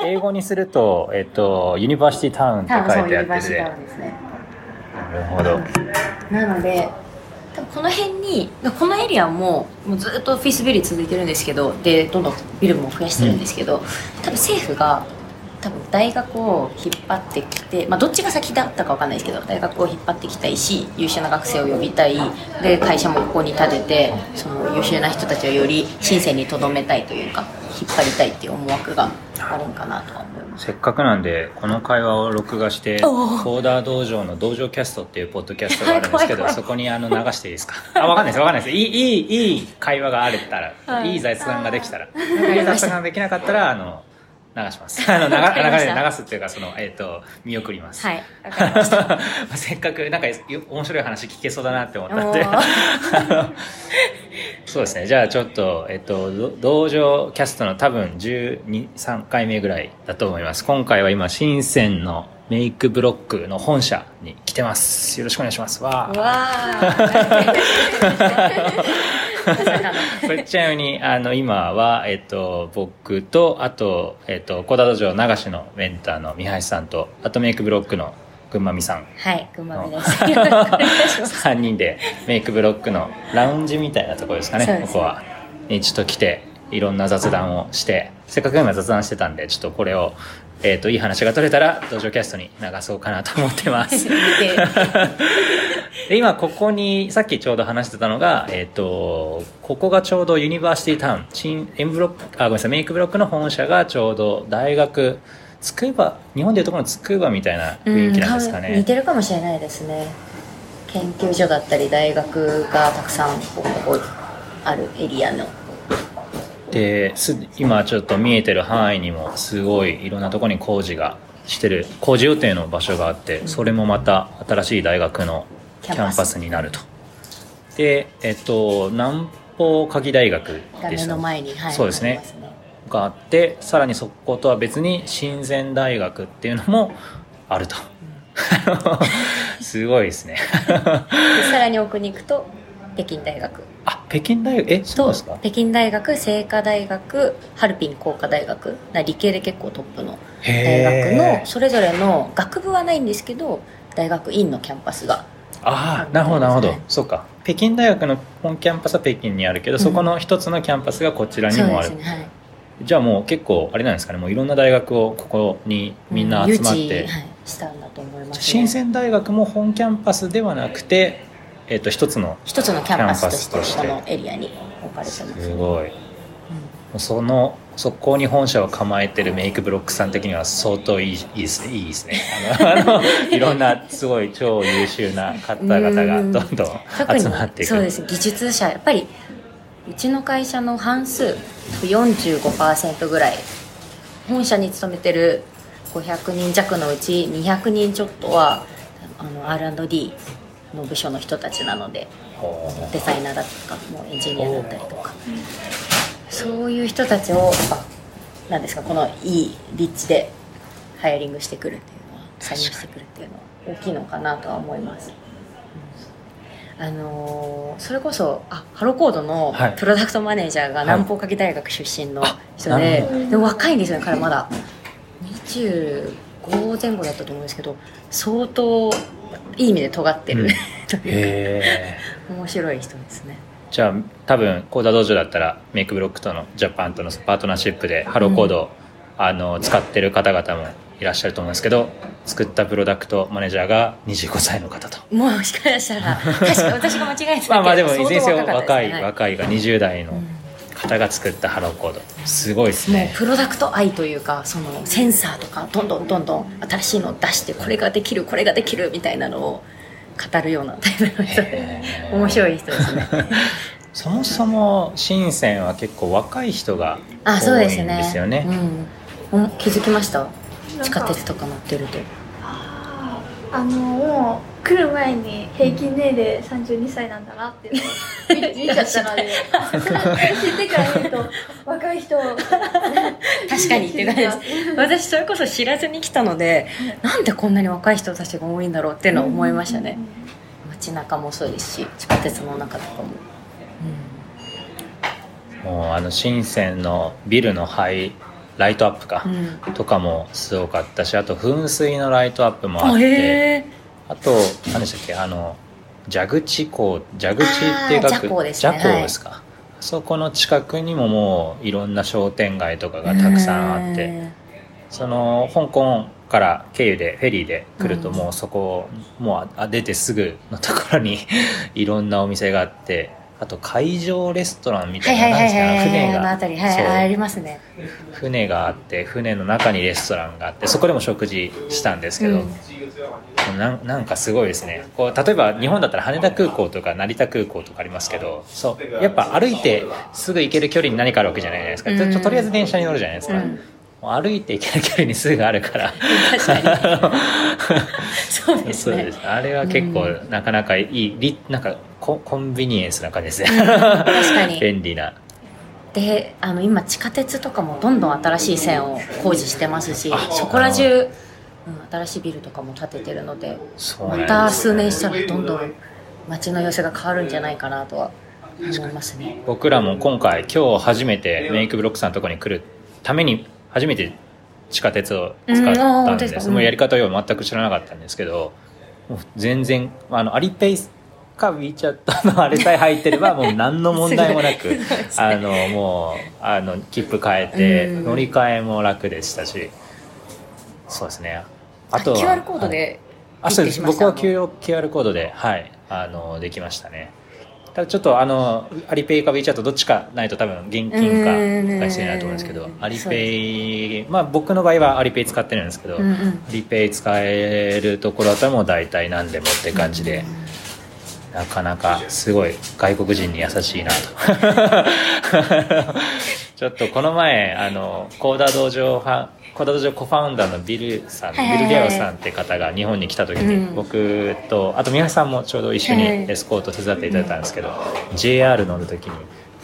英語にすると、えっと、ユニバーシティタウンって書いてあってすね。なるほど。なので多分この辺にこのエリアももうずっとオフィスビル続いてるんですけどでどんどんビルも増やしてるんですけど、多分政府が多分大学を引っ張ってきて、まあ、どっちが先だったかわかんないですけど大学を引っ張ってきたいし優秀な学生を呼びたい。で会社もここに建ててその優秀な人たちをより深センにとどめたいというか引っ張りたいっていう思惑があるんかなとは思います。せっかくなんでこの会話を録画してコーダー道場の道場キャストっていうポッドキャストがあるんですけどそこにあの流していいですか？あわかんないですわかんないです。いいいいいい会話があれたら、はい。い、い雑談ができたら。いい雑談ができなかったらあの流します。あの流わかりました。流流すっていうかその、えっと見送ります、はいわか せっかくなんかよ面白い話聞けそうだなって思ったんで。そうですね。じゃあちょっと、えっと、ど道場キャストの多分123回目ぐらいだと思います。今回は今深センのメイクブロックの本社に来てます。よろしくお願いします。わうわー まさかのこれちなみにあの今は、えっと、僕とあと、えっと、小田道場流しのメンターの三橋さんとあとメイクブロックの群馬美さん。はい群馬美ですよろしくお願いします3人でメイクブロックのラウンジみたいなところですかねそうです。ここは。にちょっと来ていろんな雑談をしてせっかく今雑談してたんでちょっとこれを、えっといい話が取れたら道場キャストに流そうかなと思ってます。で今ここにさっきちょうど話してたのが、えっとここがちょうどユニバーシティタウン。新エンブロックあごめんなさいメイクブロックの本社がちょうど大学つくば日本でいうところのつくばみたいな雰囲気なんですかね、似てるかもしれないですね。研究所だったり大学がたくさんここあるエリアのです今ちょっと見えてる範囲にもすごいいろんなところに工事がしてる工事予定の場所があってそれもまた新しい大学のキキャンパスになると。でえっと南方科技大学でしたの前に、はい、そうですね。ね。があってさらにそことは別に親善大学っていうのもあると。すごいですね。でさらに奥に行くと北京大学。あ北京大学えそう。とですか？北京大学清華大学ハルピン工科大学。な理系で結構トップの大学のそれぞれの学部はないんですけど大学院のキャンパスがああなるほどなるほど、はいそうか。北京大学の本キャンパスは北京にあるけど、そこの一つのキャンパスがこちらにもある、ですねはい。じゃあもう結構あれなんですかねもういろんな大学をここにみんな集まって、うんしたんだと思います、ね、深セン大学も本キャンパスではなくて、えっと一つの一つのキャンパスとしてのエリアに置かれてますすごい。そのそこに本社を構えてる Makeblock さん的には相当いいいいですね。いいですねあのいろんなすごい超優秀な方々がどんどん特集まっていく。にそうです技術者やっぱりうちの会社の半数45%ぐらい本社に勤めてる500人弱のうち200人ちょっとはあの R&D の部署の人たちなのでデザイナーだとかもうエンジニアだったりとか。そういう人たちをあなんですかこのいい立地でハイアリングしてくるっていうのは採用してくるっていうのは大きいのかなとは思います。うん。あのーそれこそあハロコードのはい。プロダクトマネージャーがはい南方科技大学出身の人で,、るほでも若いんですよね彼まだ。25前後だったと思うんですけど相当いい意味で尖ってる、うん。面白い人ですね。じゃあ多分コーダ道場だったらメイクブロックとのジャパンとのパートナーシップでハローコードを、あの使ってる方々もいらっしゃると思うんですけど作ったプロダクトマネージャーが25歳の方と。もうしかしたら確か私が間違えてた まあまあでもいずれにせよ若いですね。若いが20代の方が作ったハローコード。すごいですね。プロダクト愛というかそのセンサーとかどんどんどんどん新しいのを出してこれができるこれができるみたいなのを語るようなタイプの人。で面白い人ですね。そもそも深センは結構若い人があそう多いんですね。ですよね。うん、お気づきました？か地下鉄とか乗ってるとあのもう来る前に平均年齢32歳なんだなっていうのを見 見ちゃったので。知ってから見ると若い人確かにって感じです。私それこそ知らずに来たのでなんでこんなに若い人たちが多いんだろうっていうのを思いましたね。街中もそうですし地下鉄の中とかも、もうあの深センのビルのハイライトアップか、うん。とかもすごかったしあと噴水のライトアップもあっあてあと何でしたっけあの蛇口港蛇口っていうあー蛇口ですですか、そこの近くにももういろんな商店街とかがたくさんあってその香港から経由でフェリーで来るとうん。もうそこもうあ出てすぐのところに いろんなお店があってあと海上レストランみたいななんはいはいですかね船がはいね船があって船の中にレストランがあってそこでも食事したんですけど、うんななんかすごいですねこう例えば日本だったら羽田空港とか成田空港とかありますけどそうやっぱ歩いてすぐ行ける距離に何かあるわけじゃないですか、うんとりあえず電車に乗るじゃないですか、うん歩いて行ける距離にすぐあるから。確かに。そうですね。あれは結構、うなかなかいいりなんかココンビニエンスな感じですね、確かに。便利な。であの今地下鉄とかもどんどん新しい線を工事してますしあそこら中、うん、新しいビルとかも建ててるのでそうなんですまた数年したらどんどん街の様子が変わるんじゃないかなとは思いますね。僕らも今回今日初めてメイクブロックさんのところに来るために初めて地下鉄を使ったんで本当ですか？そのやり方を全く知らなかったんですけどもう全然あのアリペイか WeChat のあれさえ入ってれば もう何の問題もなくあのもうあの切符変えてうん。乗り換えも楽でしたし。そうですね。あとは QR コードはい。であそうです。僕は QR, QR コードではい。あのできましたねただちょっとあのアリペイか WeChat どっちかないと多分現金かうんが必要になると思うんですけどアリペイまあ僕の場合はアリペイ使ってるんですけど、うんうん。アリペイ使えるところだったらもう大体何でもって感じで、なかなかすごい外国人に優しいなと。ちょっとこの前あのコーダ道場ファコーダ道場コファウンダーのビルさん、はいはいはい。ビル・レオさんって方が日本に来た時に、うん。僕とあと宮橋さんもちょうど一緒にはい。エスコート手伝っていただいたんですけど、JR 乗る時に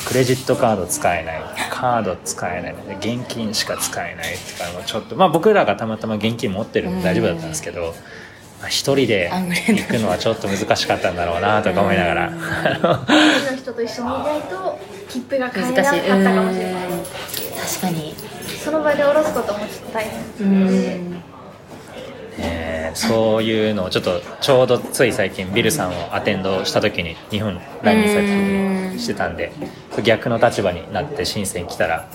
クレジットカード使えないカード使えない現金しか使えないっていうかもうちょっとまあ僕らがたまたま現金持ってるんで大丈夫だったんですけど、まあ一人で行くのはちょっと難しかったんだろうなとか思いながら、うん。他の人と一緒にいないと切符が買えな難しいかったかもしれない。うん。確かにその場で下ろすこともちょっと大変。うんえーそういうのをちょっとちょうどつい最近ビルさんをアテンドした時に日本来日された時にしてたんで逆の立場になって申請来たら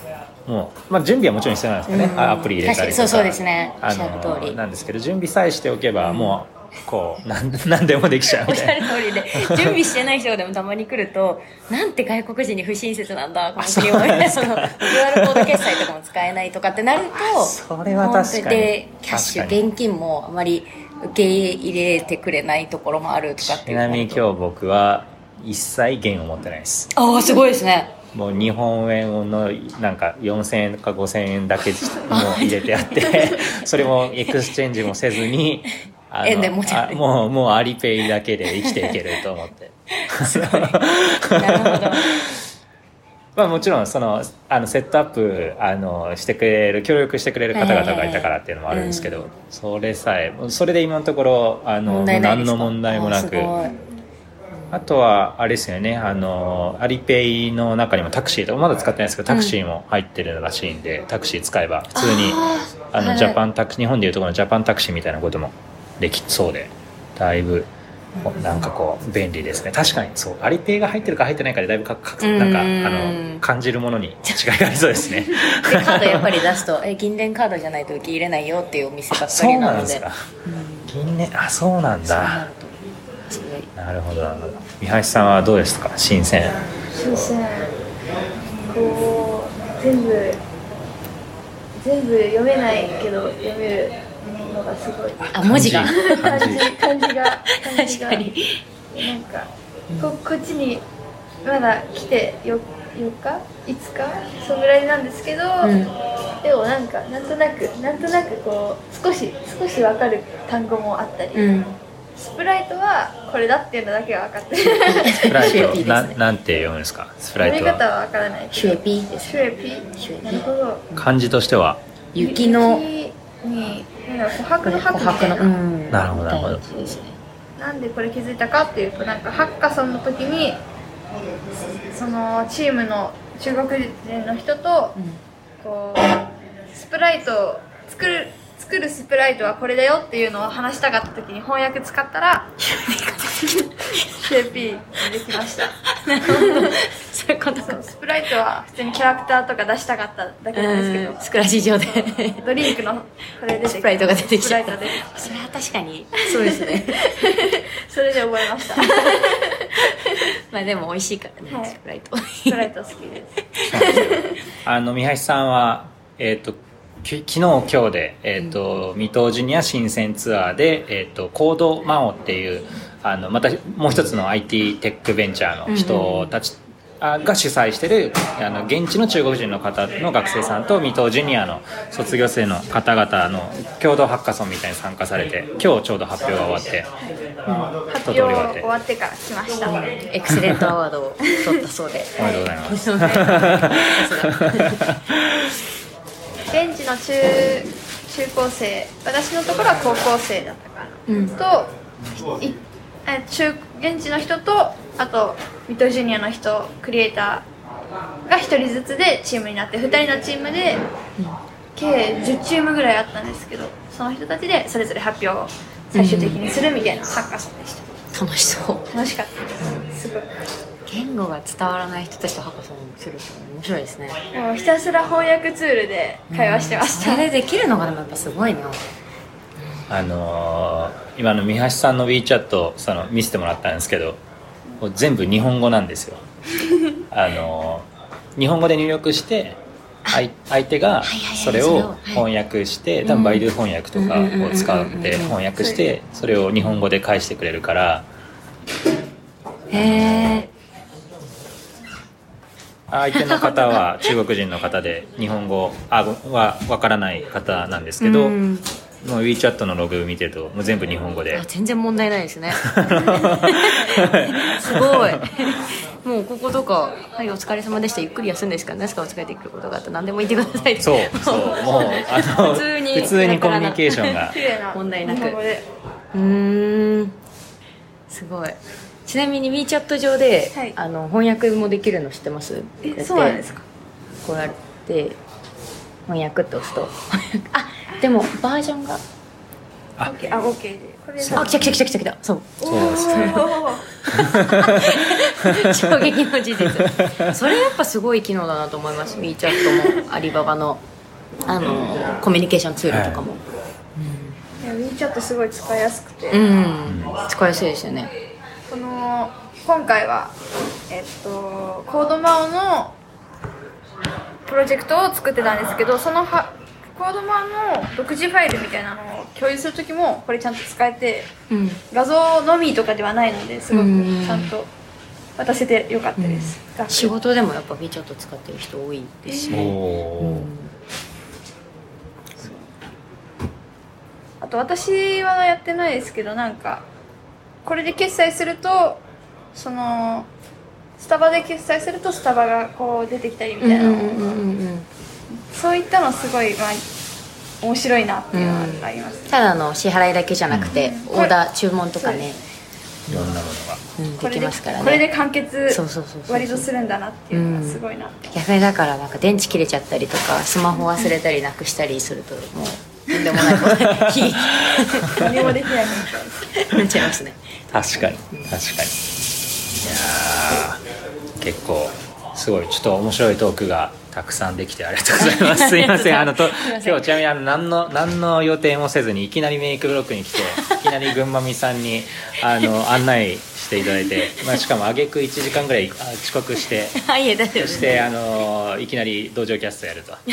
もう、まあ、準備はもちろん必要なんですけどね、アプリ入れたりとか。そうそうですね。あおっしゃる通り。のなんですけど準備さえしておけばもうこうなん何でもできちゃうおっしゃみたいなる通りで準備してない人でもたまに来るとなんて外国人に不親切なんだこの国は QR コード決済とかも使えないとかってなるとそれは確かでキャッシュ現金もあまり受け入れてくれないところもあるとかっていうちなみに今日僕は一切元を持ってないです。ああすごいですね。もう日本円のなんか4000円か5000円だけも う入れてあってそれもエクスチェンジもせずに円で持ち歩いて。あもうもうアリペイだけで生きていけると思って。すごいなるほど。まあもちろんそのあのセットアップあのしてくれる協力してくれる方々がいたからっていうのもあるんですけど、それさえそれで今のところあの何の問題もなく。あとはあれですよねあのアリペイの中にもタクシーとかまだ使ってないですけどタクシーも入ってるらしいんで、タクシー使えば普通にあのジャパンタクシー日本でいうところのジャパンタクシーみたいなこともできそうでだいぶなんかこう便利ですね。確かにそうアリペイが入ってるか入ってないかでだいぶかかなんかあうんの感じるものに違いがありそうですね。でカードやっぱり出すとえ銀聯カードじゃないと受け入れないよっていうお店ばっかそうりなので。すなんでか。銀ねあそうなんだ。なるほどなるほど。三橋さんはどうですか？新鮮。新鮮。こう全部全部読めないけど読めるのがすごい。あ文字が。漢字。が感じが。確かに。なんかここっちにまだ来て 4, 4日？5日？そのぐらいなんですけど、うん。でもなんかなんとなくなんとなくこう少し少しわかる単語もあったり、うん。スプライトはこれだっていうのだけは分かってる。スプライシュエピトななんて読むんですか？スプラ読み方イトはは分からないシュエピーですシュエピシュエピなるほど。漢字としては？雪の。雪に琥珀の琥箔みたいな。なるほどなるほど。なんでこれ気づいたかっていうとなんかハッカソンの時にそのチームの中国人の人とうん。こうスプライトを作る作るスプライトはこれだよっていうのを話したかった時に翻訳使ったら CP できました。そういうことか。スプライトは普通にキャラクターとか出したかっただけなんですけど。スクラッチ上で。ドリンクのこれ出てスプライトが出てきちゃった。スプライトが出てきたそれは確かに。そうですね。それで覚えました。まあでも美味しいからね、はい。スプライト。スプライト好きです。あの三橋さんはえっ、とき昨日今日で、えーと水戸ジュニア新鮮ツアーで、えー、とコードマオっていうあのまたもう一つの IT テックベンチャーの人たち、あが主催してるあの現地の中国人の方の学生さんと水戸ジュニアの卒業生の方々の共同ハッカソンみたいに参加されて今日ちょうど発表が終わって、発表終わってから来ました。エクセレントアワードを取ったそうで。おめでとうございます。現地の中中高生私のところは高校生だったかな、うん。といえ中現地の人とあと水戸ジュニアの人クリエイターが1人ずつでチームになって2人のチームで計10チームぐらいあったんですけどその人たちでそれぞれ発表を最終的にするみたいなハッカソンでした、楽しそう。楽しかった。ですすごい。言語が伝わらない人たちとハッカソンするって面白いですね。もうひたすら翻訳ツールで会話してました、それでできるのがでもやっぱすごいなあのー今の三橋さんの WeChat その見せてもらったんですけど全部日本語なんですよ。あのー日本語で入力して相相手がそれを翻訳して多分バイドゥ翻訳とかを使って翻訳してそれを日本語で返してくれるから。へえ相手の方は中国人の方で日本語あごはわからない方なんですけど、うんもう WeChat のログ見てるともう全部日本語で。あ全然問題ないですね。すごい。もうこことか「はいお疲れ様でした。ゆっくり休んでですから何すかお疲れできることがあったら何でも言ってください」そうそう。もうあの 普通に普通にコミュニケーションが。問題なく。うーん。すごい。ちなみに WeChat 上で、はい。あの翻訳もできるの知ってます？えそうなんですか。こうやって翻訳って押すと？あでもバージョンが。オッケーあオッケーで。これあ来た来た来た来た来た。そう。そうです 衝撃の事実。それやっぱすごい機能だなと思います。WeChat もアリババのあのコミュニケーションツールとかも、いや WeChat すごい使いやすくて、うん。使いやすいですよね。この今回はえっとコードマオのプロジェクトを作ってたんですけどそのはコードマオの独自ファイルみたいなのを共有する時もこれちゃんと使えてうん。画像のみとかではないのですごくうん。ちゃんと渡せてよかったです、楽仕事でもやっぱ WeChat 使ってる人多いですしおね、おあと私はやってないですけどなんかこれで決済するとそのスタバで決済するとスタバがこう出てきたりみたいな。そういったのすごい、まあ、面白いなっていうのがあります、ただの支払いだけじゃなくて、うん。オーダー注文とかね、いろんなものが。うんでこれできますからね。これで完結そうそうそうそう割とするんだなっていうのがすごいなって、逆にだからなんか電池切れちゃったりとかスマホ忘れたりなくしたりするともうとんでもないこ とに悲劇何もできないみたいなっちゃいますね。確かに確かに。いやー結構すごいちょっと面白いトークがたくさんできてありがとうございます。すいません。あのと今日ちなみにあの何の何の予定もせずにいきなりメイクブロックに来ていきなり群馬美さんにあの案内していただいて、まあ、しかも挙句1時間ぐらいあ遅刻して はいそしてあのいきなり道場キャストやると。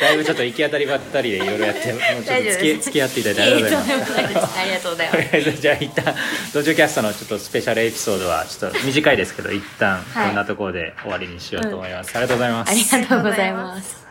だいぶちょっと行き当たりばったりでいろいろやってもうちょっと付き付き合っていただいてありがとうございます。ありがとうございます。じゃあ一旦道場キャストのちょっとスペシャルエピソードはちょっと短いですけど一旦はい。こんなところで終わりにしようと思います、ありがとうございます。ありがとうございます